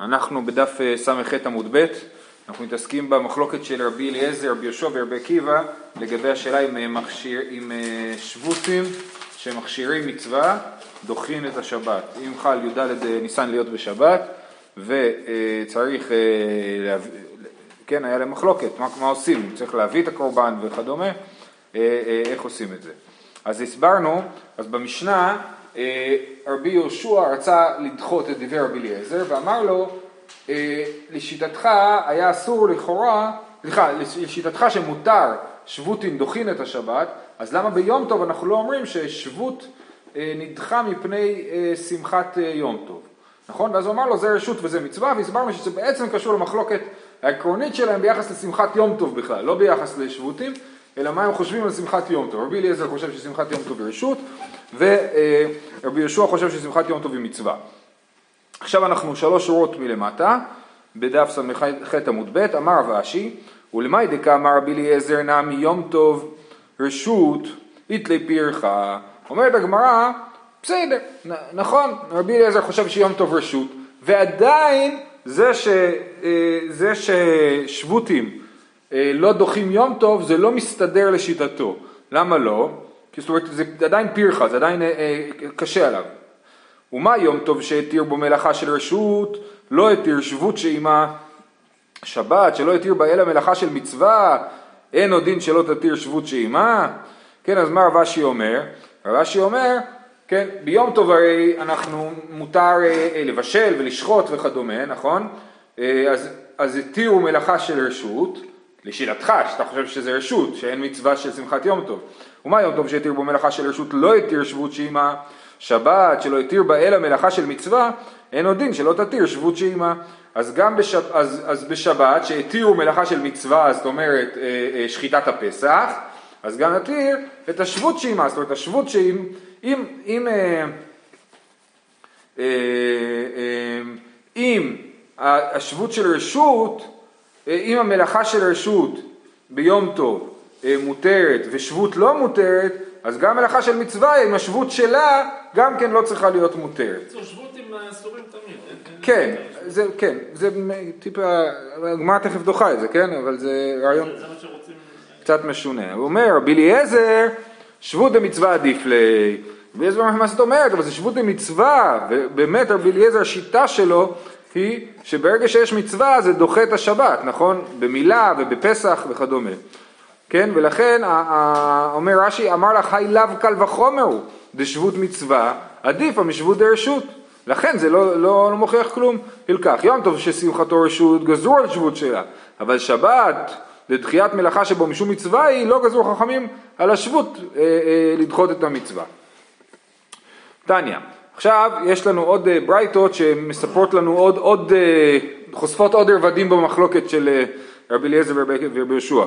אנחנו בדף אה, ס"ח עמוד ב', אנחנו מתעסקים במחלוקת של רבי אליעזר, רבי יהושע ורבי עקיבא לגבי השאלה אם, אה, מכשיר, אם אה, שבותים שמכשירים מצווה דוחין את השבת. אם חל י"ד ניסן להיות בשבת וצריך, כן, היה להם מחלוקת, מה, מה עושים, צריך להביא את הקורבן וכדומה, איך עושים את זה. אז הסברנו, אז במשנה רבי יהושע רצה לדחות את דברי רבי אליעזר ואמר לו אה, לשיטתך היה אסור לכאורה, סליחה, לשיטתך שמותר שבותים דוחין את השבת, אז למה ביום טוב אנחנו לא אומרים ששבות אה, נדחה מפני שמחת יום טוב, נכון? ואז הוא אמר לו זה רשות וזה מצווה והסברנו שזה בעצם קשור למחלוקת העקרונית שלהם ביחס לשמחת יום טוב בכלל, לא ביחס לשבותים, אלא מה הם חושבים על שמחת יום טוב. רבי אליעזר חושב ששמחת יום טוב היא רשות, ורבי יהושע חושב ששמחת יום טוב היא מצווה. עכשיו אנחנו שלוש שורות מלמטה, בדף ס"ח עמוד ב', אמר רב אשי, ולמאי דקה אמר רבי אליעזר נמי יום טוב רשות איתלי פירחה. אומרת הגמרא, בסדר, נכון, רבי אליעזר חושב שיום טוב רשות, ועדיין זה, ש, אה, זה ששבותים אה, לא דוחים יום טוב, זה לא מסתדר לשיטתו. למה לא? כי זאת אומרת, זה עדיין פירחה, זה עדיין אה, אה, קשה עליו. ומה יום טוב שהתיר בו מלאכה של רשות, לא התיר שבות שעימה שבת, שלא התיר בה אלא מלאכה של מצווה, אין עוד דין שלא תתיר שבות שעימה? כן, אז מה רב אשי אומר? רב אשי אומר, כן, ביום טוב הרי אנחנו מותר אה, לבשל ולשחוט וכדומה, נכון? אה, אז התירו מלאכה של רשות, לשאלתך, שאתה חושב שזה רשות, שאין מצווה של שמחת יום טוב. ומה יום טוב שהתיר בו מלאכה של רשות לא התיר שבות שעימה שבת, שלא התיר בה אלא מלאכה של מצווה, אין עוד דין שלא תתיר שבות שעימה. אז גם בשב, אז, אז בשבת שהתירו מלאכה של מצווה, זאת אומרת אה, אה, שחיטת הפסח, אז גם נתיר את השבות שעימה, זאת אומרת השבות שעם, אם, אם, אה, אה, אם השבות של רשות אם המלאכה של רשות ביום טוב מותרת ושבות לא מותרת, אז גם מלאכה של מצווה עם השבות שלה גם כן לא צריכה להיות מותרת. בקיצור, שבות עם אסורים תמיד. כן, זה, כן, זה טיפה, הגמרא תכף דוחה את זה, כן? אבל זה רעיון קצת משונה. הוא אומר, רבי אליעזר, שבות במצווה עדיף ל... רבי אליעזר מה זאת אומרת? אבל זה שבות במצווה, ובאמת רבי אליעזר השיטה שלו היא שברגע שיש מצווה זה דוחה את השבת, נכון? במילה ובפסח וכדומה. כן? ולכן אומר רש"י, אמר לך היי לאו קל וחומר הוא, דשבות מצווה, עדיף המשבות דרשות. לכן זה לא, לא, לא מוכיח כלום. ילקח יום טוב ששמחתו רשות, גזרו על שבות שלה. אבל שבת, לדחיית מלאכה שבו משום מצווה היא, לא גזרו חכמים על השבות אה, אה, לדחות את המצווה. תניא, עכשיו יש לנו עוד אה, ברייתות שמספרות לנו עוד, עוד, אה, חושפות עוד רבדים במחלוקת של אה, רבי אליעזר ורבי יהושע.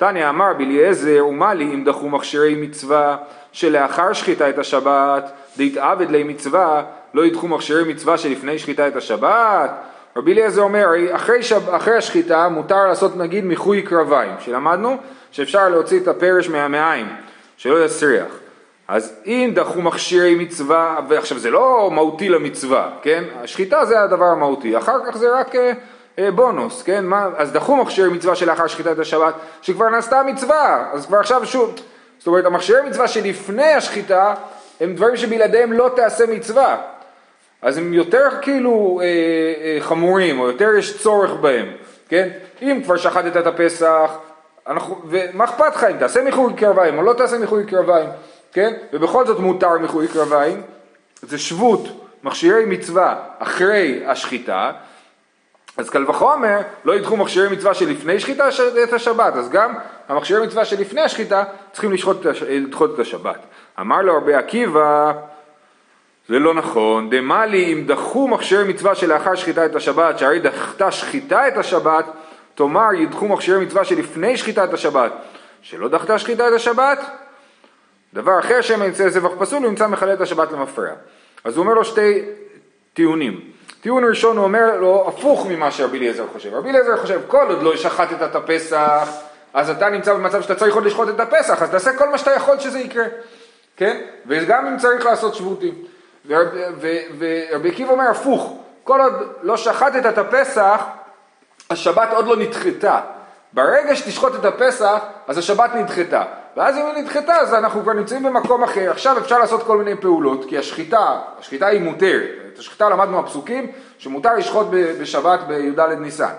תניא אמר רבי אליעזר ומה לי אם דחו מכשירי מצווה שלאחר שחיטה את השבת דהתעבד לי מצווה לא ידחו מכשירי מצווה שלפני שחיטה את השבת. רבי אליעזר אומר אחרי, שב, אחרי השחיטה מותר לעשות נגיד מיחוי קרביים. שלמדנו שאפשר להוציא את הפרש מהמעיים שלא יסריח אז אם דחו מכשירי מצווה, ועכשיו זה לא מהותי למצווה, כן? השחיטה זה הדבר המהותי, אחר כך זה רק אה, בונוס, כן? מה, אז דחו מכשירי מצווה שלאחר שחיטת השבת, שכבר נעשתה מצווה, אז כבר עכשיו שוב, זאת אומרת המכשירי מצווה שלפני השחיטה הם דברים שבלעדיהם לא תעשה מצווה, אז הם יותר כאילו אה, אה, חמורים, או יותר יש צורך בהם, כן? אם כבר שחטת את הפסח, אנחנו, ומה אכפת לך אם תעשה מיחוי קרביים או לא תעשה מיחוי קרביים? כן? ובכל זאת מותר מיחוי קרביים, זה שבות מכשירי מצווה אחרי השחיטה, אז קל וחומר לא ידחו מכשירי מצווה שלפני שחיטה את השבת, אז גם המכשירי מצווה שלפני השחיטה צריכים לשחוט, לדחות את השבת. אמר לו רבי עקיבא, זה לא נכון, דמה לי אם דחו מכשירי מצווה שלאחר שחיטה את השבת, שהרי דחתה שחיטה את השבת, תאמר ידחו מכשירי מצווה שלפני שחיטה את השבת, שלא דחתה שחיטה את השבת, דבר אחר שמן יצא זבח פסול, הוא ימצא מחלל את השבת למפרע. אז הוא אומר לו שתי טיעונים. טיעון ראשון הוא אומר לו הפוך ממה שרבי אליעזר חושב. רבי אליעזר חושב כל עוד לא שחטת את הפסח, אז אתה נמצא במצב שאתה צריך עוד לשחוט את הפסח, אז תעשה כל מה שאתה יכול שזה יקרה, כן? וגם אם צריך לעשות שבותים. ורבי עקיבא אומר הפוך, כל עוד לא שחטת את הפסח, השבת עוד לא נדחתה. ברגע שתשחוט את הפסח, אז השבת נדחתה. ואז אם היא נדחתה, אז אנחנו כבר נמצאים במקום אחר. עכשיו אפשר לעשות כל מיני פעולות, כי השחיטה, השחיטה היא מותרת. את השחיטה למדנו הפסוקים, שמותר לשחוט בשבת בי"ד ניסן.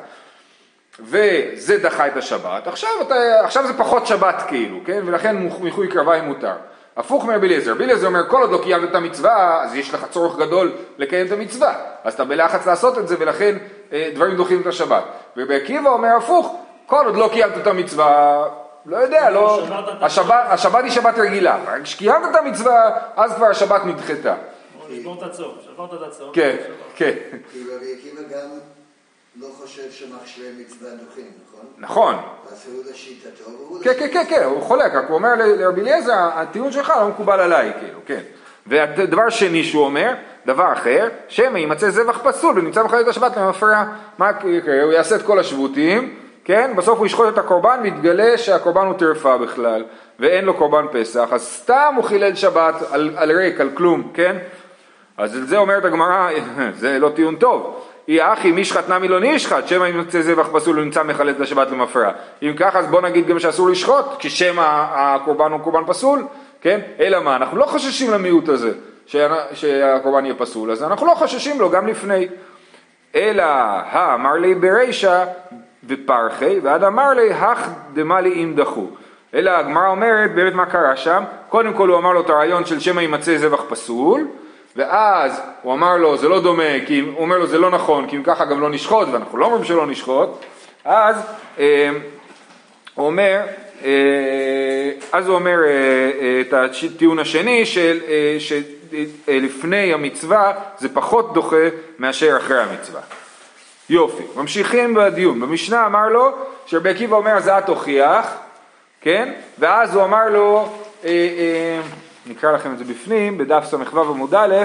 וזה דחה את השבת, עכשיו, אתה, עכשיו זה פחות שבת כאילו, כן? ולכן מיחוי קרביים מותר. הפוך מרבי אליעזר, רבי אליעזר אומר כל עוד לא קיימת את המצווה, אז יש לך צורך גדול לקיים את המצווה, אז אתה בלחץ לעשות את זה ולכן אה, דברים דוחים את השבת. ורבי עקיבא אומר הפוך, כל עוד לא קיימת את המצווה, לא יודע, לא, השבת, השבת היא שבת רגילה, כשקיימת את המצווה, אז כבר השבת נדחתה. לשבור את הצום, שברת את הצום. כן, כן. כי רבי עקיבא גם לא חושב שמכשירי מצווה דוחים, נכון? נכון. אז הוא לשיטתו והוא כן, כן, כן, כן, הוא חולק, רק הוא אומר לרבי אליעזר, הטיעון שלך לא מקובל עליי, כאילו, כן. ודבר שני שהוא אומר, דבר אחר, שמא יימצא זבח פסול ונמצא בחיות השבת למפרע. מה יקרה? הוא יעשה את כל השבותים, כן? בסוף הוא ישחוט את הקורבן ויתגלה שהקורבן הוא טרפה בכלל, ואין לו קורבן פסח, אז סתם הוא חילל שבת על, על ריק, על כלום, כן? אז על זה אומרת הגמרא, זה לא טיעון טוב. אי אחי מי שחט נמי לא נשחט, שמא אם יוצא זבח פסול ונמצא מחלל את השבת למפרע. אם ככה אז בוא נגיד גם שאסור לשחוט, כי שמא הקורבן הוא קורבן פסול, כן? אלא מה, אנחנו לא חוששים למיעוט הזה, שהקורבן יהיה פסול, אז אנחנו לא חוששים לו גם לפני. אלא האמר לי ברישא ופרחי, ועד אמר לי הך דמה לי אם דחו. אלא הגמרא אומרת באמת מה קרה שם, קודם כל הוא אמר לו את הרעיון של שמא יימצא זבח פסול, ואז הוא אמר לו זה לא דומה, כי הוא אומר לו זה לא נכון, כי אם ככה גם לא נשחוט, ואנחנו לא אומרים שלא נשחוט, אז אה, הוא אומר, אה, אז הוא אומר אה, אה, את הטיעון השני של, אה, שלפני המצווה זה פחות דוחה מאשר אחרי המצווה. יופי, ממשיכים בדיון. במשנה אמר לו שרבי עקיבא אומר אז את תוכיח, כן? ואז הוא אמר לו, אה, אה, נקרא לכם את זה בפנים, בדף ס"ו עמוד א',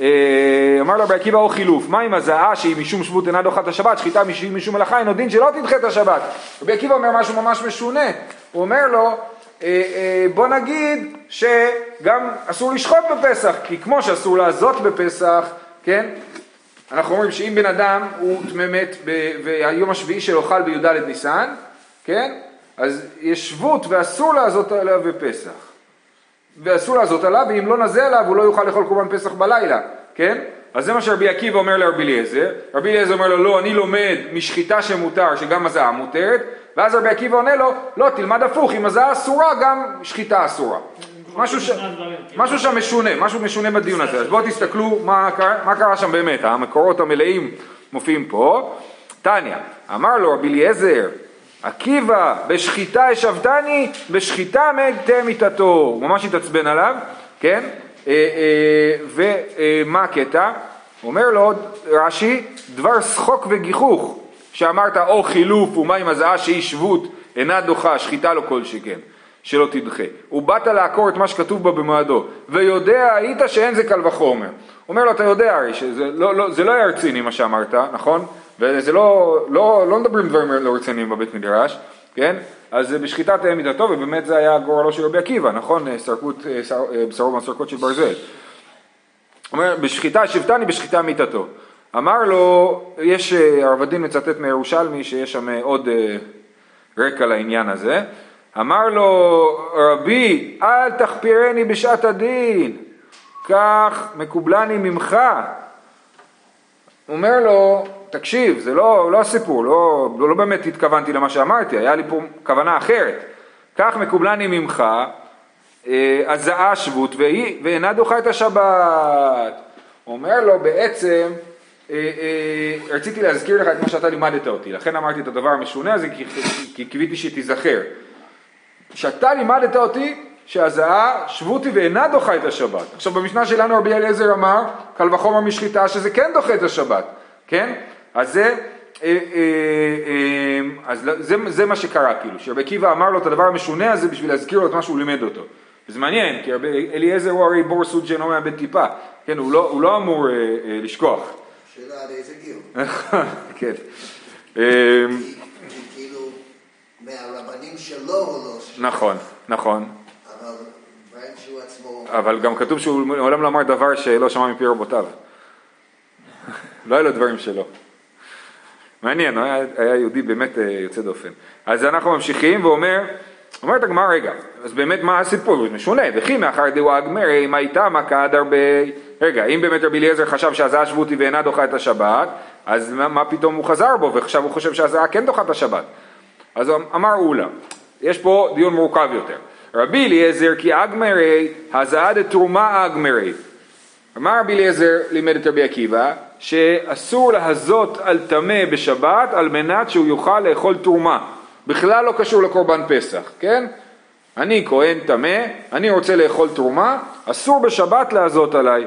אה, אמר לו רבי עקיבא או חילוף, מה עם הזעה שהיא משום שבות אינה דוחה את השבת, שחיטה משום מלאכה אינו דין שלא תדחה את השבת. רבי עקיבא אומר משהו ממש משונה, הוא אומר לו, אה, אה, בוא נגיד שגם אסור לשחוט בפסח, כי כמו שאסור לעזות בפסח, כן? אנחנו אומרים שאם בן אדם הוא מת והיום השביעי שלו חל בי"ד ניסן, כן? אז יש שבות ואסור לעזות עליו בפסח. ואסור לעזות עליו, ואם לא נזה עליו הוא לא יוכל לאכול קורבן פסח בלילה, כן? אז זה מה שרבי עקיבא אומר לרבי אליעזר, רבי אליעזר אומר לו לא, אני לומד משחיטה שמותר, שגם הזעה מותרת, ואז רבי עקיבא עונה לו, לא, תלמד הפוך, אם הזעה אסורה, גם שחיטה אסורה. משהו, ש... משהו שם משונה, משהו משונה בדיון הזה, אז בואו תסתכלו מה קרה, מה קרה שם באמת, המקורות המלאים מופיעים פה. טניה, אמר לו רבי אליעזר, עקיבא, בשחיטה השבתני, בשחיטה מתה מיתתו. הוא ממש התעצבן עליו, כן? אה, אה, ומה הקטע? הוא אומר לו, רש"י, דבר שחוק וגיחוך, שאמרת או חילוף ומה עם הזעה שהיא שבות אינה דוחה, שחיטה לו כל שכן, שלא תדחה. ובאת לעקור את מה שכתוב בה במועדו, ויודע היית שאין זה קל וחומר. הוא אומר לו, אתה יודע הרי שזה לא, לא, זה לא היה רציני מה שאמרת, נכון? וזה לא, לא, לא מדברים דברים לא רציניים בבית מדרש, כן? אז בשחיטת מידתו, ובאמת זה היה גורלו של רבי עקיבא, נכון? סרקות, בשרו מהסרקות של ברזל. אומר, בשחיטה שבתני בשחיטה מיתתו. אמר לו, יש, הרב הדין מצטט מירושלמי שיש שם עוד רקע לעניין הזה. אמר לו, רבי, אל תחפירני בשעת הדין, כך מקובלני ממך. אומר לו, תקשיב, זה לא, לא הסיפור, לא, לא, באמת התכוונתי למה שאמרתי, היה לי פה כוונה אחרת. כך מקובלני ממך, הזעה אה, שבות והיא, ואינה דוחה את השבת. אומר לו בעצם, אה, אה, רציתי להזכיר לך את מה שאתה לימדת אותי, לכן אמרתי את הדבר המשונה הזה כי קיוויתי שתיזכר. שאתה לימדת אותי שהזעה שבותי ואינה דוחה את השבת. עכשיו במשנה שלנו רבי אליעזר אמר, קל וחומר משחיטה שזה כן דוחה את השבת, כן? אז זה, אה, אה, אה, אז זה, זה מה שקרה כאילו, שרבי עקיבא אמר לו את הדבר המשונה הזה בשביל להזכיר לו את מה שהוא לימד אותו. וזה מעניין, כי רבי אליעזר הוא הרי בור סוד שאינו מאבד טיפה, כן, הוא לא, הוא לא אמור אה, אה, לשכוח. שאלה עד איזה גיל. כן. כאילו, מהרבנים שלו הוא לא... נכון, נכון. אבל גם כתוב שהוא מעולם לא אמר דבר שלא שמע מפי רבותיו. לא היה לו דברים שלו. מעניין, היה, היה יהודי באמת אה, יוצא דופן. אז אנחנו ממשיכים ואומר, אומרת הגמרא, רגע, אז באמת מה הסיפור? משונה, וכי מאחר דאו אגמרי, מה איתה מכה עד הרבה... רגע, אם באמת רבי אליעזר חשב שהזעה שבותי ואינה דוחה את השבת, אז מה, מה פתאום הוא חזר בו, ועכשיו הוא חושב שהזעה כן דוחה את השבת. אז אמר אולה, יש פה דיון מורכב יותר. רבי אליעזר כי אגמרי, הזעה דתרומה אגמרי. אמר רבי אליעזר לימד את רבי עקיבא, שאסור להזות על טמא בשבת על מנת שהוא יוכל לאכול תרומה. בכלל לא קשור לקורבן פסח, כן? אני כהן טמא, אני רוצה לאכול תרומה, אסור בשבת להזות עליי.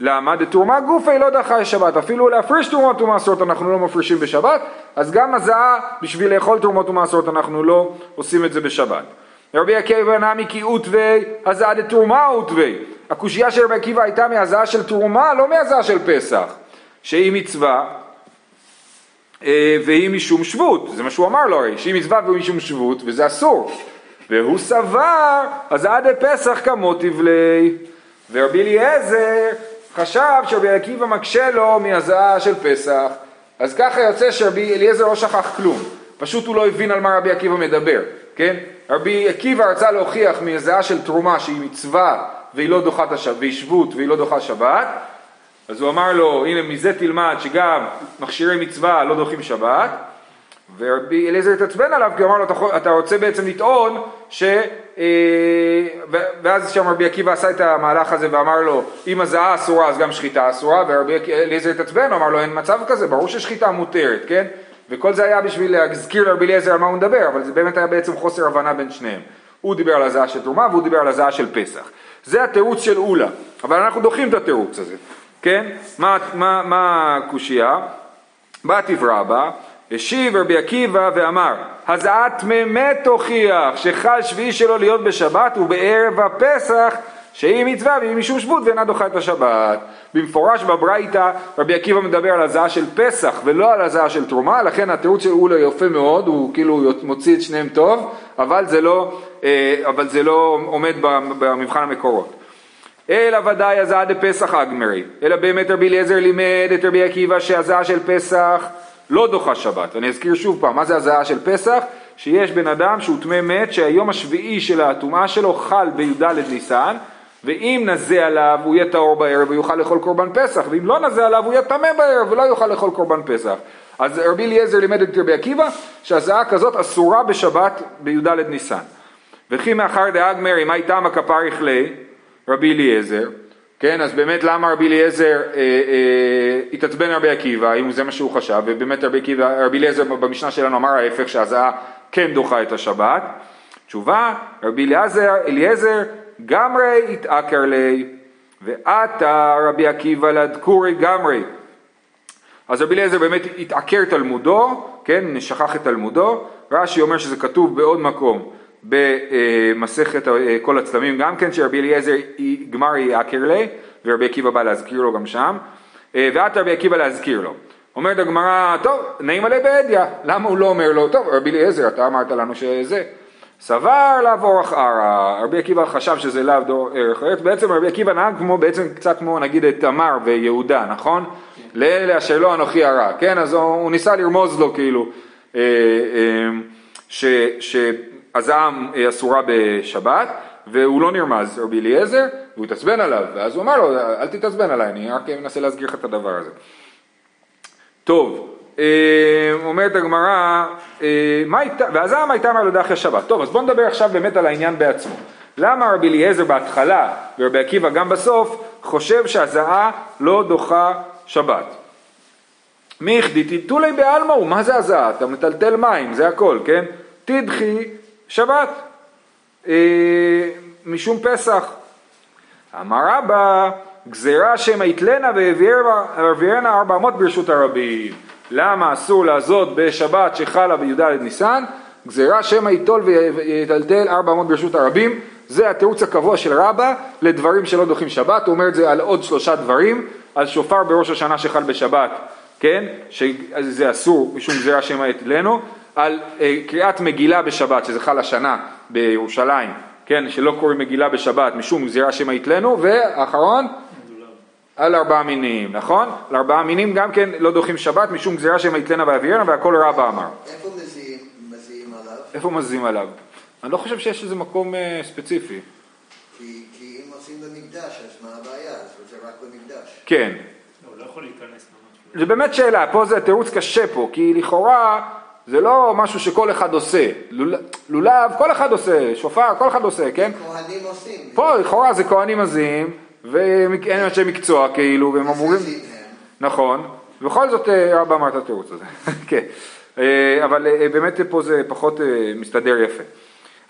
למה? דתרומה גופי לא דחה שבת, אפילו להפריש תרומות ומעשרות אנחנו לא מפרישים בשבת, אז גם הזעה בשביל לאכול תרומות ומעשרות אנחנו לא עושים את זה בשבת. רבי עקיבא נמי כי עוטווי, הזעה דתרומה עוטווי. הקושייה של רבי עקיבא הייתה מהזעה של תרומה, לא מהזעה של פסח, שהיא מצווה אה, והיא משום שבות, זה מה שהוא אמר לו הרי, שהיא מצווה והיא משום שבות וזה אסור. והוא סבר, אז עד פסח כמוטיב לי. ורבי אליעזר חשב שרבי עקיבא מקשה לו מהזעה של פסח, אז ככה יוצא שרבי אליעזר לא שכח כלום, פשוט הוא לא הבין על מה רבי עקיבא מדבר, כן? רבי עקיבא רצה להוכיח מהזעה של תרומה שהיא מצווה והיא לא דוחה את השבת, והיא שבות והיא לא דוחה שבת, אז הוא אמר לו, הנה מזה תלמד שגם מכשירי מצווה לא דוחים שבת, ורבי אליעזר התעצבן עליו, כי הוא אמר לו, אתה רוצה בעצם לטעון ש... אה, ואז שם רבי עקיבא עשה את המהלך הזה ואמר לו, אם הזעה אסורה אז גם שחיטה אסורה, ורבי אליעזר התעצבן, אמר לו, אין מצב כזה, ברור ששחיטה מותרת, כן? וכל זה היה בשביל להזכיר לרבי אליעזר על מה הוא מדבר, אבל זה באמת היה בעצם חוסר הבנה בין שניהם. הוא דיבר על הזעה של תרומה והוא דיבר על הזעה של פסח. זה התירוץ של אולה, אבל אנחנו דוחים את התירוץ הזה, כן? מה הקושייה? באתי ורבה השיב רבי עקיבא ואמר, הזעת ממת תוכיח שחל שביעי שלו להיות בשבת ובערב הפסח שהיא מצווה והיא משום שבות ואינה דוחה את השבת. במפורש בברייתא רבי עקיבא מדבר על הזעה של פסח ולא על הזעה של תרומה, לכן התירוץ של אולה יפה מאוד, הוא כאילו מוציא את שניהם טוב, אבל זה לא, אה, אבל זה לא עומד במבחן המקורות. אלא ודאי הזעה דפסח אגמרי, אלא באמת רבי אליעזר לימד את רבי עקיבא שהזעה של פסח לא דוחה שבת. אני אזכיר שוב פעם, מה זה הזעה של פסח? שיש בן אדם שהוא טמא מת, שהיום השביעי של הטומאה שלו חל בי"ד ניסן, ואם נזה עליו הוא יהיה טהור בערב ויוכל לאכול קורבן פסח, ואם לא נזה עליו הוא יהיה טמא בערב ולא יוכל לאכול קורבן פסח. אז רבי אליעזר לימד את רבי עקיבא שהזעה כזאת אסורה בשבת בי"ד ניסן. וכי מאחר דאגמרי, מה איתם הכפריך לי? רבי אליעזר. כן, אז באמת למה רבי אליעזר אה, אה, התעצבן רבי עקיבא, אם זה מה שהוא חשב, ובאמת רבי עקיבא, רבי אליעזר במשנה שלנו אמר ההפך, שהזעה כן דוחה את השבת. תשובה, רבי אליעזר, אליעזר גמרי התעקר לי, ועתה רבי עקיבא לדקורי גמרי. אז רבי אליעזר באמת התעקר תלמודו, כן, שכח את תלמודו, רש"י אומר שזה כתוב בעוד מקום. במסכת אה, כל הצלמים גם כן, שרבי אליעזר גמר יעקר לי, ורבי עקיבא בא להזכיר לו גם שם, אה, ואת רבי עקיבא להזכיר לו. אומרת הגמרא, טוב, נעים עלי בעדיה, למה הוא לא אומר לו, טוב, רבי אליעזר, אתה אמרת לנו שזה. סבר לאו אורח ערא, רבי עקיבא חשב שזה לאו דרך ארץ, בעצם רבי עקיבא נהג כמו, בעצם קצת כמו נגיד את תמר ויהודה, נכון? לאלה אשר לא אנוכי הרע, כן? אז הוא, הוא ניסה לרמוז לו כאילו, אה, ש, ש, הזעם אה, אסורה בשבת, והוא לא נרמז, רבי אליעזר, והוא התעצבן עליו, ואז הוא אמר לו, אל תתעצבן עליי, אני רק מנסה להסגיר לך את הדבר הזה. טוב, אה, אומרת הגמרא, אה, והזעם הייתה אמר לדחי שבת. טוב, אז בואו נדבר עכשיו באמת על העניין בעצמו. למה רבי אליעזר בהתחלה ורבי עקיבא גם בסוף חושב שהזעה לא דוחה שבת? מי החדיתי? תולי בעלמא הוא, מה זה הזעה? אתה מטלטל מים, זה הכל, כן? תדחי שבת, אה, משום פסח. אמר רבא, גזירה שמא יתלנה והעבירנה ארבע אמות ברשות הרבים. למה אסור לעזות בשבת שחלה בי"ד ניסן? גזירה שמא ייטול ויטלטל ארבע אמות ברשות הרבים. זה התירוץ הקבוע של רבא לדברים שלא דוחים שבת, הוא אומר את זה על עוד שלושה דברים, על שופר בראש השנה שחל בשבת, כן? שזה אסור משום גזירה שמא יתלנו, על אה, קריאת מגילה בשבת, שזה חל השנה בירושלים, כן, שלא קוראים מגילה בשבת משום גזירה שמא יתלנו, ואחרון, על ארבעה מינים, נכון? על ארבעה מינים גם כן לא דוחים שבת משום גזירה שהם יתלנה ויביאנה והכל רבא אמר. איפה מזיעים מזיעים עליו? איפה מזים עליו? אני לא חושב שיש איזה מקום אה, ספציפי. כי כי אם עושים במקדש, אז מה הבעיה? זה רק במקדש. כן. לא, הוא לא יכול להיכנס ממש. זה באמת שאלה, פה זה תירוץ קשה פה, כי לכאורה זה לא משהו שכל אחד עושה. לול- לולב, כל אחד עושה, שופר, כל אחד עושה, כן? כהנים עושים. פה לכאורה זה כהנים עזים, ואין אנשי מקצוע כאילו, והם אמורים... נכון, בכל זאת אה, רבא אמר את התירוץ הזה, כן, אה, אבל אה, באמת פה זה פחות מסתדר יפה.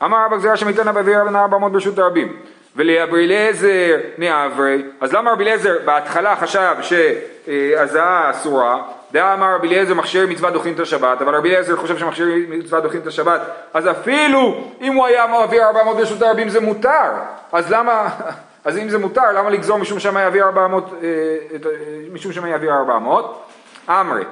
אמר רבא גזירה שמיתנה באוויר בן ארבע מאות ברשות הרבים, ולרבי אליעזר נעברי, אז למה רבי אליעזר בהתחלה חשב שהזעה אסורה, דעה אמר רבי אליעזר מכשיר מצווה דוחים את השבת, אבל רבי אליעזר חושב שמכשיר מצווה דוחים את השבת, אז אפילו אם הוא היה מעביר ארבע מאות ברשות הרבים זה מותר, אז למה, אז אם זה מותר, למה לגזור משום שמא יעביר ארבע מאות, אה, את- אה, משום שמא יעביר ארבע מאות? אמרי,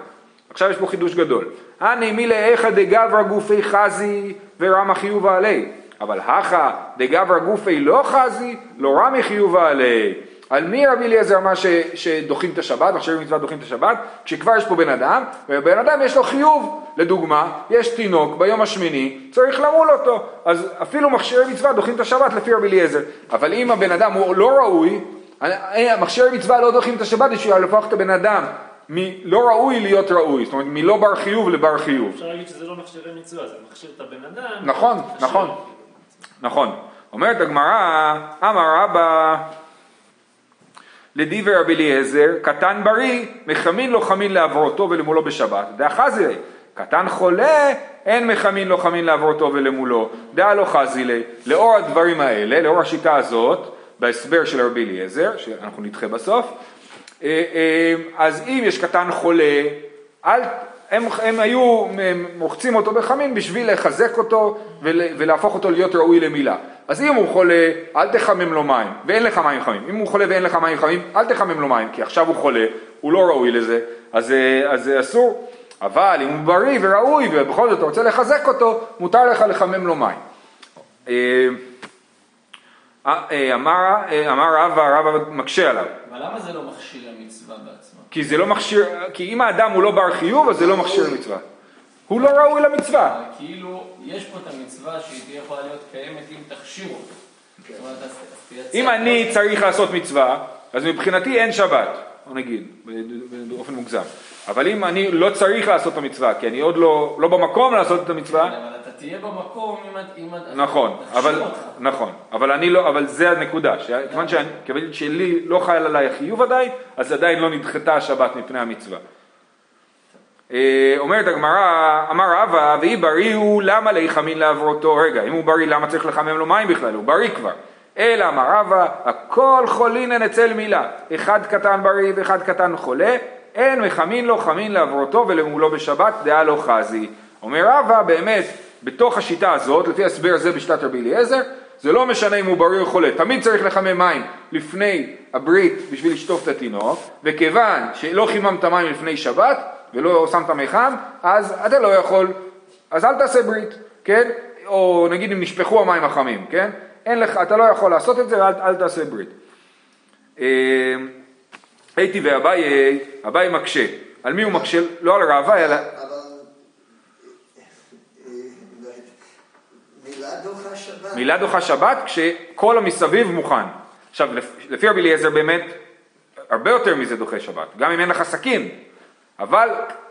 עכשיו יש פה חידוש גדול. הני מילי איכא דגברא גופי חזי ורמא חיובה עלי. אבל הכא דגברא גופי לא חזי, לא רמי חיובה עלי. על מי רבי אליעזר אמר ש, שדוחים את השבת, מכשירים מצוות דוחים את השבת? כשכבר יש פה בן אדם, ובן אדם יש לו חיוב. לדוגמה, יש תינוק ביום השמיני, צריך למול אותו. אז אפילו מכשירי מצווה דוחים את השבת לפי רבי אליעזר. אבל אם הבן אדם הוא לא ראוי, מכשירי מצווה לא דוחים את השבת בשביל להפוך את הבן אדם מלא ראוי להיות ראוי, זאת אומרת מלא בר חיוב לבר חיוב. אפשר להגיד שזה לא מכשירי מצווה, זה מכשיר את הבן אדם. נכון, נכון. נכון. אומרת הגמרא, אמר רבא לדיבר רבי אליעזר, קטן בריא, מחמין לו חמין לעברותו ולמולו בשבת. דאחזי ליה. קטן חולה, אין מחמין לו חמין לעברותו ולמולו. דאה לא חזי ליה. לאור הדברים האלה, לאור השיטה הזאת, בהסבר של רבי אליעזר, שאנחנו נדחה בסוף, אה, אה, אז אם יש קטן חולה, אל, הם, הם היו מוחצים אותו בחמין בשביל לחזק אותו ול, ולהפוך אותו להיות ראוי למילה. אז אם הוא חולה, אל תחמם לו מים, ואין לך מים חמים. אם הוא חולה ואין לך מים חמים, אל תחמם לו מים, כי עכשיו הוא חולה, הוא לא ראוי לזה, אז, אה, אז זה אסור. אבל אם הוא בריא וראוי ובכל זאת אתה רוצה לחזק אותו, מותר לך לחמם לו מים. אה, אה, אמר, אה, אמר רבא, רבא מקשה עליו. אבל למה זה לא מכשיר המצווה בעצמה? כי זה לא מכשיר, כי אם האדם הוא לא בר חיוב, אז זה לא מכשיר מצווה. הוא לא ראוי למצווה. כאילו, יש פה את המצווה שהיא תהיה יכולה להיות קיימת אם תכשיר אז תייצר... אם אני צריך לעשות מצווה, אז מבחינתי אין שבת, או נגיד, באופן מוגזם. אבל אם אני לא צריך לעשות את המצווה, כי אני עוד לא, לא במקום לעשות את המצווה, אבל אתה תהיה במקום אם את... נכון, אבל. נכון, אבל אני לא, אבל זה הנקודה, כיוון שאני- כיוון שלי לא חייל עליי החיוב עדיין, אז עדיין לא נדחתה השבת מפני המצווה. אה, אומרת הגמרא, אמר רבא, ואי בריא הוא, למה להיחמין לעברותו? רגע, אם הוא בריא, למה צריך לחמם לו מים בכלל? הוא בריא כבר. אלא אמר רבא, הכל חולינן אצל מילה. אחד קטן בריא ואחד קטן חולה, אין מחמין לו חמין לעברותו ולמולו בשבת, דעה לא חזי. אומר רבא, באמת, בתוך השיטה הזאת, לפי ההסבר הזה בשיטת רבי אליעזר, זה לא משנה אם הוא בריא או חולה, תמיד צריך לחמם מים לפני הברית בשביל לשטוף את התינוק, וכיוון שלא חיממת מים לפני שבת ולא שמת מי חם, אז אתה לא יכול, אז אל תעשה ברית, כן? או נגיד אם נשפכו המים החמים, כן? אין לך, אתה לא יכול לעשות את זה, אל, אל תעשה ברית. אה, הייתי ואביי, אביי מקשה. על מי הוא מקשה? לא על רעבה, אלא... אבל אה, לא יודע. מילה דוחה שבת. מילה דוחה שבת כשכל המסביב מוכן. עכשיו, לפ- לפי רבי אליעזר באמת, הרבה יותר מזה דוחה שבת, גם אם אין לך סכין. אבל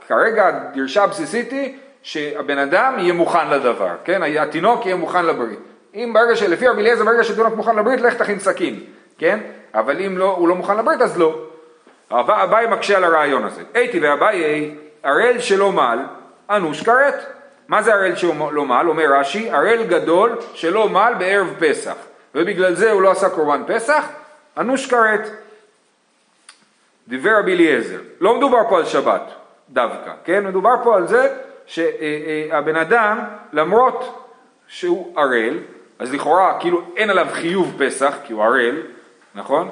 כרגע הדרשה הבסיסית היא שהבן אדם יהיה מוכן לדבר, כן? התינוק יהיה מוכן לברית. אם ברגע שלפי רבי אליעזר, ברגע שתינוק מוכן לברית, לך תכין סכין, כן? אבל אם לא, הוא לא מוכן לברית, אז לא. אב- אביי מקשה על הרעיון הזה. הייתי ואביי, ערל שלא מל, אנוש כרת. מה זה ערל שלא מל? אומר רש"י, ערל גדול שלא מל בערב פסח. ובגלל זה הוא לא עשה קורבן פסח, אנוש כרת. דיבר רבי אליעזר. לא מדובר פה על שבת דווקא, כן? מדובר פה על זה שהבן אדם, למרות שהוא ערל, אז לכאורה כאילו אין עליו חיוב פסח, כי הוא ערל, נכון?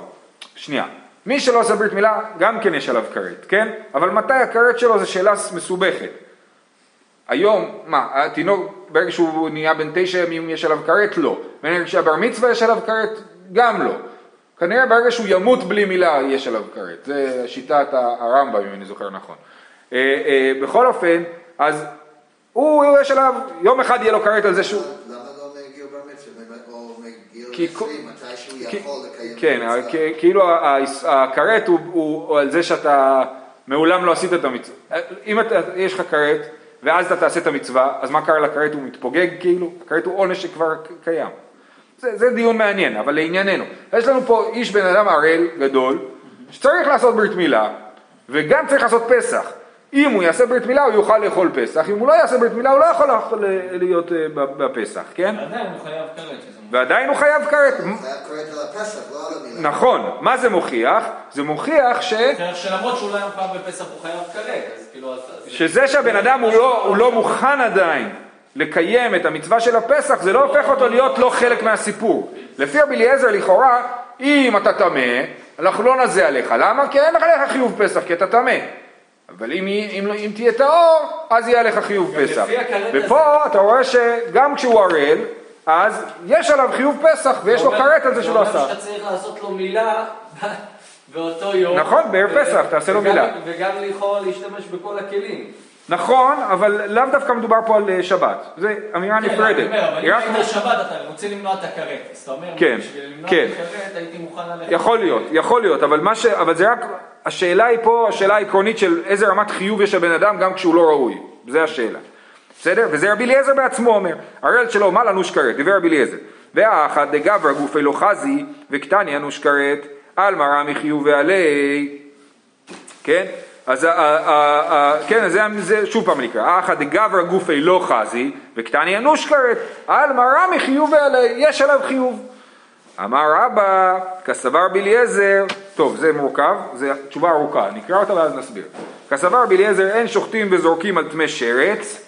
שנייה. מי שלא עושה ברית מילה, גם כן יש עליו כרת, כן? אבל מתי הכרת שלו זו שאלה מסובכת. היום, מה, התינוק, ברגע שהוא נהיה בן תשע ימים יש עליו כרת? לא. ברגע שהבר מצווה יש עליו כרת? גם לא. כנראה ברגע שהוא ימות בלי מילה יש עליו כרת, זה שיטת הרמב"ם אם אני זוכר נכון. אה, אה, בכל אופן, אז הוא, יש עליו, יום אחד יהיה לו כרת על זה שהוא... למה לא מגיל בר מצווה, באמת, או מגיל כי- 20, מתי שהוא כי- יכול לקיים כן, כאילו הכרת הוא, הוא, הוא על זה שאתה מעולם לא עשית את המצווה. אם אתה, יש לך כרת ואז אתה תעשה את המצווה, אז מה קרה לכרת? הוא מתפוגג כאילו? הכרת הוא עונש שכבר קיים. זה, זה דיון מעניין, אבל לענייננו. יש לנו פה איש בן אדם ערל גדול, שצריך לעשות ברית מילה, וגם צריך לעשות פסח. אם הוא יעשה ברית מילה הוא יוכל לאכול פסח, אם הוא לא יעשה ברית מילה הוא לא יכול לאכול- להיות אה, בפסח, כן? עדיין הוא חייב כרת. ועדיין הוא חייב כרת. חייב קוראת על הפסח, לא על המילה. נכון, מה זה מוכיח? זה מוכיח ש... שלמרות שהוא לא היה מחויב בפסח הוא חייב כרת, אז כאילו... שזה שהבן אדם הוא לא, הוא לא מוכן עדיין לקיים את המצווה של הפסח, זה לא הופך אותו להיות לא חלק מהסיפור. לפי רבי אליעזר לכאורה, אם אתה טמא, אנחנו לא נזה עליך. למה? כי אין לך חיוב פסח, כי אתה טמא. אבל אם, אם, לא- אם תהיה טהור, אז יהיה לך חיוב פסח. ופה אתה רואה שגם כשהוא ערל, אז יש עליו חיוב פסח, ויש לו זה כרת על זה שהוא לא זה אומר עשה. שאתה צריך לעשות לו מילה באותו יום. נכון, בערב פסח, תעשה לו מילה. וגם לכאורה להשתמש בכל הכלים. נכון, אבל לאו דווקא מדובר פה על אה, שבת. זו אמירה כן, נפרדת. אני אומר, אבל אם רק היית שבת אתה רוצה למנוע את הכרת, אז אתה אומר, כן, בשביל למנוע כן. את הכרת הייתי מוכן ללכת. יכול להיות, יכול להיות, אבל, מה ש... אבל זה רק, השאלה היא פה, השאלה העקרונית של איזה רמת חיוב יש לבן אדם גם כשהוא לא ראוי, זה השאלה. בסדר? וזה רבי אליעזר בעצמו אומר, הראל שלו, מה לנוש כרת? דיבר רבי אליעזר. והאחד דגברא גופי לא חזי, וקטני אנוש כרת, על מרא מחיוב ועלי. כן? אז כן, זה, זה שוב פעם נקרא, האחד דגברא גופי לא חזי, וקטני אנוש כרת, על מרא מחיוב ועלי, יש עליו חיוב. אמר רבא, כסבר בליעזר, טוב זה מורכב, זו תשובה ארוכה, נקרא אותה ואז נסביר. כסבר בליעזר אין שוחטים וזורקים על טמא שרץ,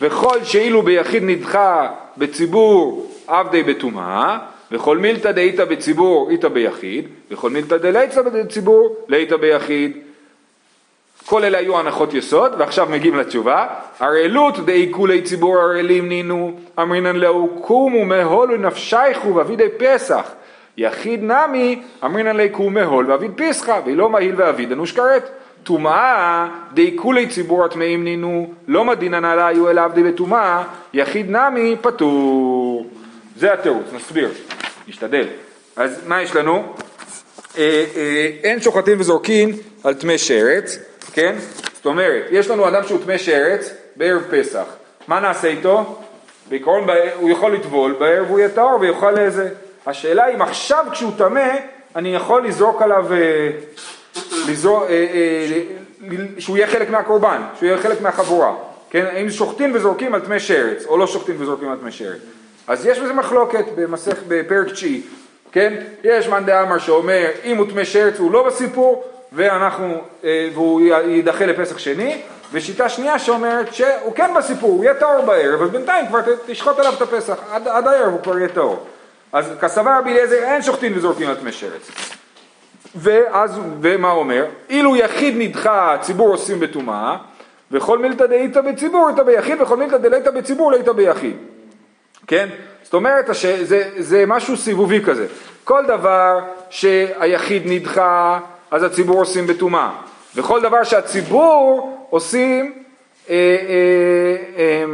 וכל שאילו ביחיד נדחה בציבור עבדי בטומאה, וכל מילתא דאיתא בציבור איתא ביחיד, וכל מילתא דלייתא בציבור לאיתא ביחיד. כל אלה היו הנחות יסוד, ועכשיו מגיעים לתשובה. ערלות דאי כולי ציבור ערלים נינו, אמרינן לאו קומו מהולו נפשייכו ואבידי פסח. יחיד נמי, אמרינן קום מהול ואביד פסחה, ולא מהיל ואביד אנוש כרת. טומאה דאי כולי ציבור הטמאים נינו, לא מדינן עליו אלא עבדי בטומאה, יחיד נמי פטור. זה התירוץ, נסביר, נשתדל. אז מה יש לנו? אה, אה, אין שוחטים וזורקים על טמא שרץ, כן? זאת אומרת, יש לנו אדם שהוא טמא שרץ בערב פסח, מה נעשה איתו? בעיקרון הוא יכול לטבול, בערב הוא יהיה טהור ויוכל לזה. השאלה אם עכשיו כשהוא טמא, אני יכול לזרוק עליו, אה, לזרוק, אה, אה, שהוא יהיה חלק מהקורבן, שהוא יהיה חלק מהחבורה, כן? אם שוחטים וזורקים על טמא שרץ, או לא שוחטים וזורקים על טמא שרץ. אז יש בזה מחלוקת במסך, בפרק תשיעי, כן? יש מאן דאמר שאומר אם הוא טמא שרץ הוא לא בסיפור ואנחנו, אה, והוא יידחה לפסח שני, ושיטה שנייה שאומרת שהוא כן בסיפור, הוא יהיה טהור בערב, אז בינתיים כבר תשחוט עליו את הפסח, עד, עד הערב הוא כבר יהיה טהור. אז כסבר רבי אליעזר אין שוחטים וזורקים על טמא שרץ. ואז, ומה אומר? אילו יחיד נדחה ציבור עושים בטומאה, וכל מילתא דאיתא בציבור איתא ביחיד, וכל מילתא דלאיתא בציבור לאיתא ביחיד. כן? זאת אומרת. זה, זה משהו סיבובי כזה. כל דבר שהיחיד נדחה, אז הציבור עושים בטומאה. וכל דבר שהציבור עושים, אה, אה, אה,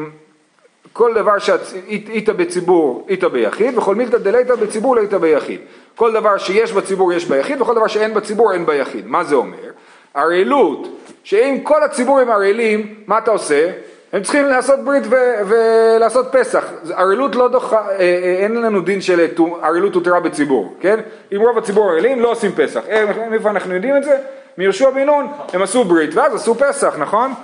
כל דבר שאיתא בציבור, איתא ביחיד, וכל מילתא דלייתא בציבור לאיתא ביחיד. כל דבר שיש בציבור יש ביחיד, וכל דבר שאין בציבור אין ביחיד. מה זה אומר? ערלות, שאם כל הציבור הם ערלים, מה אתה עושה? הם צריכים לעשות ברית ו- ולעשות פסח. ערלות לא דוחה, אה, אה, אין לנו דין של ערלות הותרה בציבור, כן? אם רוב הציבור ערלים לא עושים פסח. אה, מאיפה אנחנו יודעים את זה? מיהושע בן נון, הם עשו ברית ואז עשו פסח, נכון?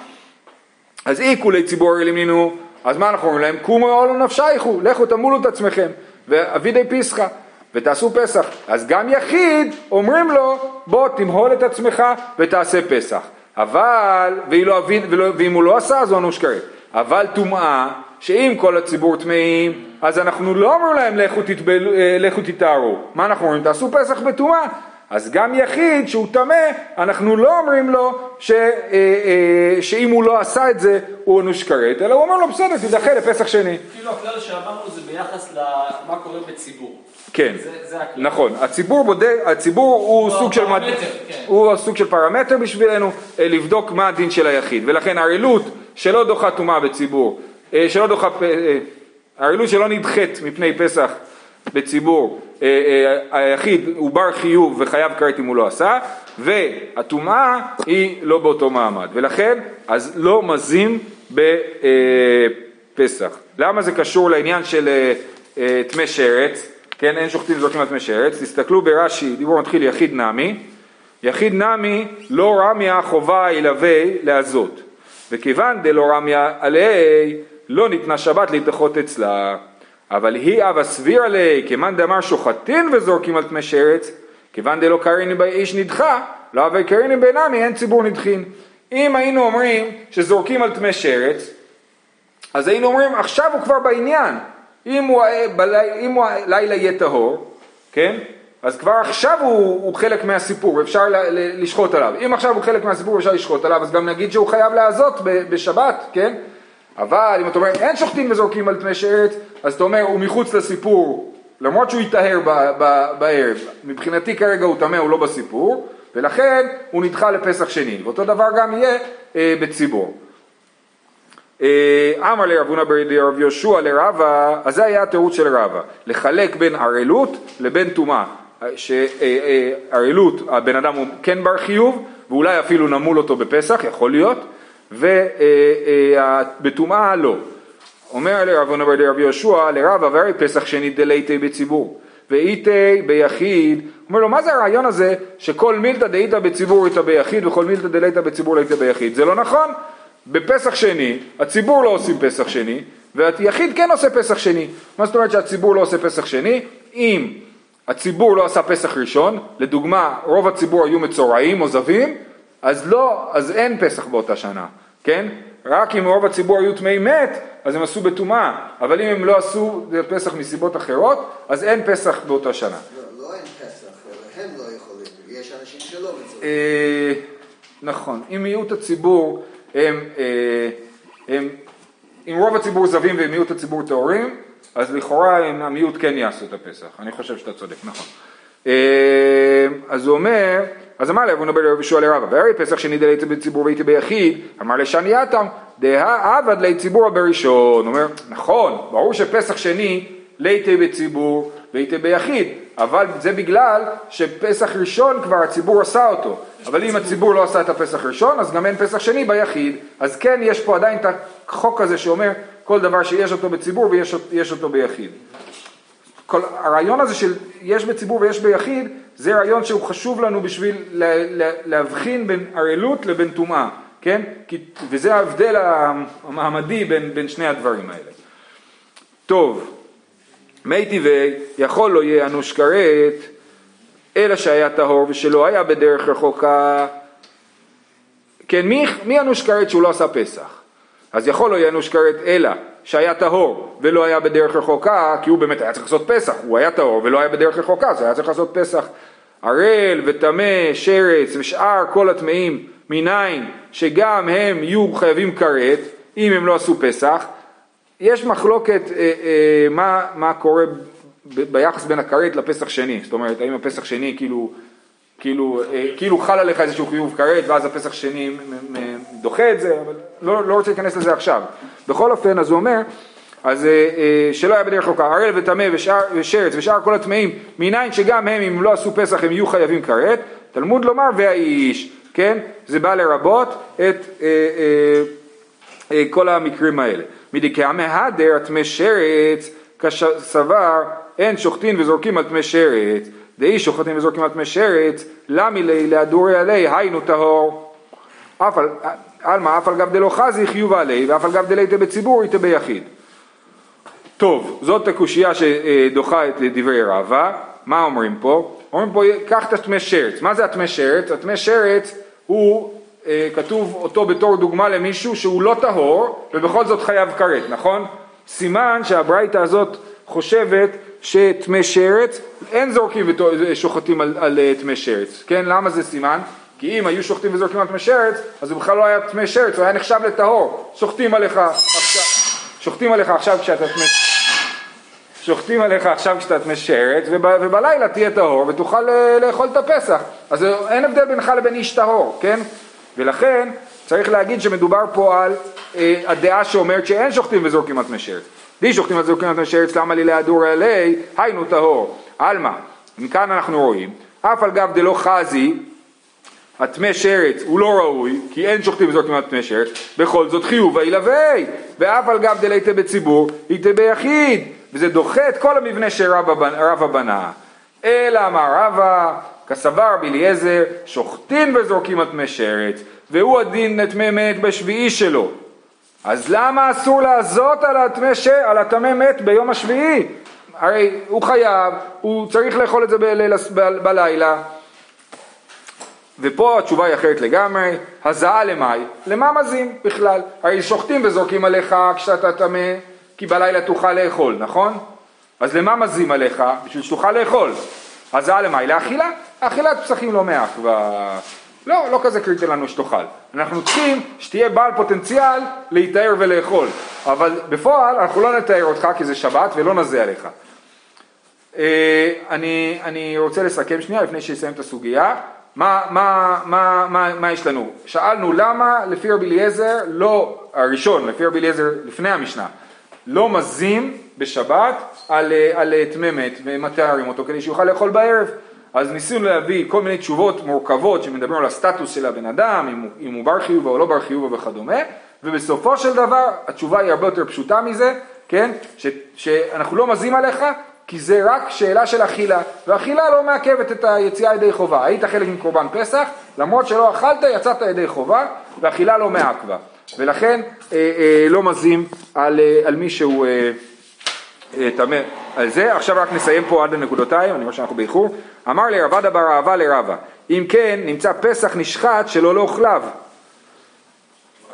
אז אי כולי ציבור ערלים נינו, אז מה אנחנו אומרים להם? קומו עולו נפשייכו, לכו תמולו את עצמכם, ואבידי פסחא, ותעשו פסח. אז גם יחיד, אומרים לו, בוא תמהול את עצמך ותעשה פסח. אבל, ואילו אביד, ולא, ואם הוא לא עשה, אז הוא אנוש כרת. אבל טומאה, שאם כל הציבור טמאים, אז אנחנו לא אומרים להם לכו, תטבלו, אה, לכו תתארו. מה אנחנו אומרים? תעשו פסח בטומאה. אז גם יחיד שהוא טמא, אנחנו לא אומרים לו ש, אה, אה, שאם הוא לא עשה את זה הוא אנוש כרת, אלא הוא אומר לו בסדר, תידחה לפסח שני. כאילו הכלל שאמרנו זה ביחס למה קורה בציבור. כן. נכון. הציבור בודק, הציבור הוא סוג של... כן. הוא הסוג של פרמטר בשבילנו אה, לבדוק מה הדין של היחיד. ולכן ערלות שלא דוחה טומאה בציבור, אה, שלא דוחה... פ- אה, ערלות שלא נדחית מפני פסח בציבור, היחיד הוא בר חיוב וחייב כרת אם הוא לא עשה, והטומאה היא לא באותו מעמד. ולכן, אז לא מזים בפסח. למה זה קשור לעניין של טמא שרץ? כן, אין שוחטים וזורקים על טמא שרץ. תסתכלו ברש"י, דיבור מתחיל יחיד נמי. יחיד נמי לא רמיה חובה ילווה להזות. וכיוון דלא רמיה עלי לא ניתנה שבת להתאחות אצלה. אבל היא אבא סביר עלי, כמאן דאמר שוחטין וזורקים על טמא שרץ, כיוון דלא קריני באיש נדחה, לא אבי קריני בינמי אין ציבור נדחין. אם היינו אומרים שזורקים על טמא שרץ, אז היינו אומרים עכשיו הוא כבר בעניין, אם הוא, בלי, אם הוא לילה יהיה טהור, כן? אז כבר עכשיו הוא, הוא חלק מהסיפור, אפשר ל, ל, לשחוט עליו. אם עכשיו הוא חלק מהסיפור אפשר לשחוט עליו, אז גם נגיד שהוא חייב לעזות בשבת, כן? אבל אם אתה אומר אין שוחטים וזורקים על טמא שרץ, אז אתה אומר הוא מחוץ לסיפור, למרות שהוא יטהר בערב. מבחינתי כרגע הוא טמא, הוא לא בסיפור, ולכן הוא נדחה לפסח שני. ואותו דבר גם יהיה אה, בציבור. אה, אמר לרב הונא ברב יהושע לרבה, אז זה היה התירוץ של רבה, לחלק בין ערלות לבין טומאה, שערלות הבן אדם הוא כן בר חיוב ואולי אפילו נמול אותו בפסח, יכול להיות, ובטומאה לא. אומר לרב הונא ברב יהושע לרבה, והרי פסח שני דלייתי בציבור. ואיתי ביחיד, אומר לו מה זה הרעיון הזה שכל מילתא דאיתא בציבור איתא ביחיד וכל מילתא דלייתא בציבור לאיתא ביחיד, זה לא נכון, בפסח שני, הציבור לא עושים פסח שני, והיחיד כן עושה פסח שני. מה זאת אומרת שהציבור לא עושה פסח שני? אם הציבור לא עשה פסח ראשון, לדוגמה רוב הציבור היו מצורעים או זבים, אז לא, אז אין פסח באותה שנה, כן? רק אם רוב הציבור היו טמאי מת, אז הם עשו בטומאה, אבל אם הם לא עשו פסח מסיבות אחרות, אז אין פסח באותה שנה. לא, לא אין פסח, הם לא יכולים. יש אנשים שלא מצויים. אה, נכון, אם מיעוט הציבור הם, אה, הם, אם רוב הציבור זבים ומיעוט הציבור טהורים, אז לכאורה הם, המיעוט כן יעשו את הפסח, אני חושב שאתה צודק, נכון. אה, אז הוא אומר, אז אמר לאבו נבל רבי יהושע לרבא, והרי פסח שני דלייתי בציבור והייתי ביחיד, אמר לשני יתם, דהא עבד לי ציבור בראשון, הוא אומר, נכון, ברור שפסח שני לייתי בציבור והייתי ביחיד, אבל זה בגלל שפסח ראשון כבר הציבור עשה אותו, אבל אם הציבור לא עשה את הפסח ראשון, אז גם אין פסח שני ביחיד, אז כן יש פה עדיין את החוק הזה שאומר כל דבר שיש אותו בציבור ויש יש אותו ביחיד. כל הרעיון הזה של יש בציבור ויש ביחיד, זה רעיון שהוא חשוב לנו בשביל לה, לה, להבחין בין ערלות לבין טומאה, כן? כי, וזה ההבדל המעמדי בין, בין שני הדברים האלה. טוב, מי טבעי יכול לא יהיה אנוש כרת, אלא שהיה טהור ושלא היה בדרך רחוקה. כן, מי, מי אנוש כרת שהוא לא עשה פסח? אז יכול לא יהיה אנוש כרת אלא שהיה טהור ולא היה בדרך רחוקה, כי הוא באמת היה צריך לעשות פסח, הוא היה טהור ולא היה בדרך רחוקה, אז היה צריך לעשות פסח. ערל וטמא, שרץ ושאר כל הטמאים מניין שגם הם יהיו חייבים כרת, אם הם לא עשו פסח. יש מחלוקת אה, אה, מה, מה קורה ב, ביחס בין הכרת לפסח שני, זאת אומרת האם הפסח שני כאילו, כאילו, אה, כאילו חל עליך איזשהו חיוב כרת ואז הפסח שני מ- מ- דוחה את זה, אבל לא, לא רוצה להיכנס לזה עכשיו. בכל אופן אז הוא אומר, אז אה, אה, שלא היה בדרך חוקה, ערל וטמא ושרץ ושאר כל הטמאים, מניין שגם הם אם לא עשו פסח הם יהיו חייבים כרת, תלמוד לומר והאיש, כן? זה בא לרבות את אה, אה, כל המקרים האלה. מדכאמי הדר טמא שרץ כסבר אין שוחטין וזורקים על טמא שרץ דאי שוחטין וזורקים על טמא שרץ למי לי להדורי עלי היינו טהור עלמא אף על גב דלא חזי חיוב עלי ואף על גב דלייתא בציבור איתא ביחיד טוב, זאת הקושייה שדוחה את דברי רבא, מה אומרים פה? אומרים פה, קח את הטמא שרץ, מה זה הטמא שרץ? הטמא שרץ הוא, אה, כתוב אותו בתור דוגמה למישהו שהוא לא טהור ובכל זאת חייב כרת, נכון? סימן שהברייתא הזאת חושבת שטמא שרץ, אין זורקים ושוחטים על, אה, טמא שרץ, כן? למה זה סימן? כי אם היו שוחטים וזורקים על טמא שרץ, אז הוא בכלל לא היה טמא שרץ, הוא היה נחשב לטהור. שוחטים עליך עכשיו, שוחטים עליך עכשיו כשאתה טמא... שוחטים עליך עכשיו כשאתה טמא שרץ, וב, ובלילה תהיה טהור ותוכל אה, לאכול את הפסח. אז אין הבדל בינך לבין איש טהור, כן? ולכן צריך להגיד שמדובר פה על אה, הדעה שאומרת שאין שוחטים וזורקים טמא שרץ. די שוחטים וזורקים טמא שרץ, למה לי להדור עלי, היינו טהור. עלמא, מכאן אנחנו רואים, אף על גב דלא חזי, הטמא שרץ הוא לא ראוי, כי אין שוחטים וזורקים על טמא שרץ, בכל זאת חיוב הילווה, ואף על גב דליתא בציבור, היתא ביחיד, וזה דוחה את כל המבנה שרבא בנה. אלא אמר רבא, כסבר בליעזר, שוחטין וזורקים על טמא שרץ, והוא הדין לטמא מת בשביעי שלו. אז למה אסור לעזות על הטמא מת ביום השביעי? הרי הוא חייב, הוא צריך לאכול את זה בלילה. ופה התשובה היא אחרת לגמרי, הזעה למאי, למה מזים בכלל? הרי שוחטים וזורקים עליך כשאתה טמא, כי בלילה תוכל לאכול, נכון? אז למה מזים עליך? בשביל שתוכל לאכול. הזעה למאי, לאכילה? אכילת פסחים לא מעט, ו... לא, לא כזה קריטי לנו שתאכל. אנחנו צריכים שתהיה בעל פוטנציאל להיטהר ולאכול, אבל בפועל אנחנו לא נתאר אותך כי זה שבת ולא נזה עליך. אה, אני, אני רוצה לסכם שנייה לפני שאסיים את הסוגיה. מה, מה, מה, מה, מה יש לנו? שאלנו למה לפי רבי אליעזר, לא, הראשון, לפי רבי אליעזר לפני המשנה, לא מזים בשבת על, על טמא מת ומתארים אותו כדי שיוכל לאכול בערב. אז ניסינו להביא כל מיני תשובות מורכבות שמדברים על הסטטוס של הבן אדם, אם הוא, אם הוא בר חיובה או לא בר חיובה וכדומה, ובסופו של דבר התשובה היא הרבה יותר פשוטה מזה, כן? ש, שאנחנו לא מזים עליך כי זה רק שאלה של אכילה, ואכילה לא מעכבת את היציאה ידי חובה. היית חלק מקורבן פסח, למרות שלא אכלת, יצאת ידי חובה, ואכילה לא מעכבה. ולכן אה, אה, לא מזים על, אה, על מי שהוא אה, על זה. עכשיו רק נסיים פה עד הנקודותיים, אני רואה שאנחנו באיחור. אמר לי רבדה בר אהבה לרבה, אם כן נמצא פסח נשחט שלא לאוכליו.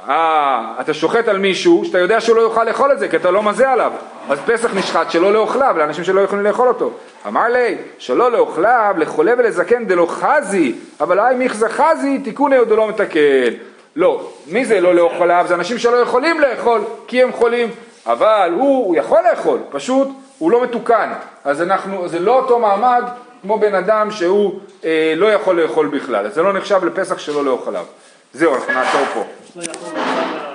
אה, אתה שוחט על מישהו שאתה יודע שהוא לא יוכל לאכול את זה כי אתה לא מזה עליו אז פסח נשחט שלא לאוכליו לאנשים שלא יכולים לאכול אותו אמר לי שלא לאוכליו לחולה ולזקן דלא חזי אבל היי מיכזה חזי תיקוני עוד לא מתקן לא, מי זה לא לאוכליו? זה אנשים שלא יכולים לאכול כי הם חולים אבל הוא, הוא יכול לאכול פשוט הוא לא מתוקן. אז אנחנו, זה לא אותו מעמד כמו בן אדם שהוא אה, לא יכול לאכול בכלל. אז זה לא נחשב לפסח שלא לאוכליו זהו, אנחנו נעצור פה.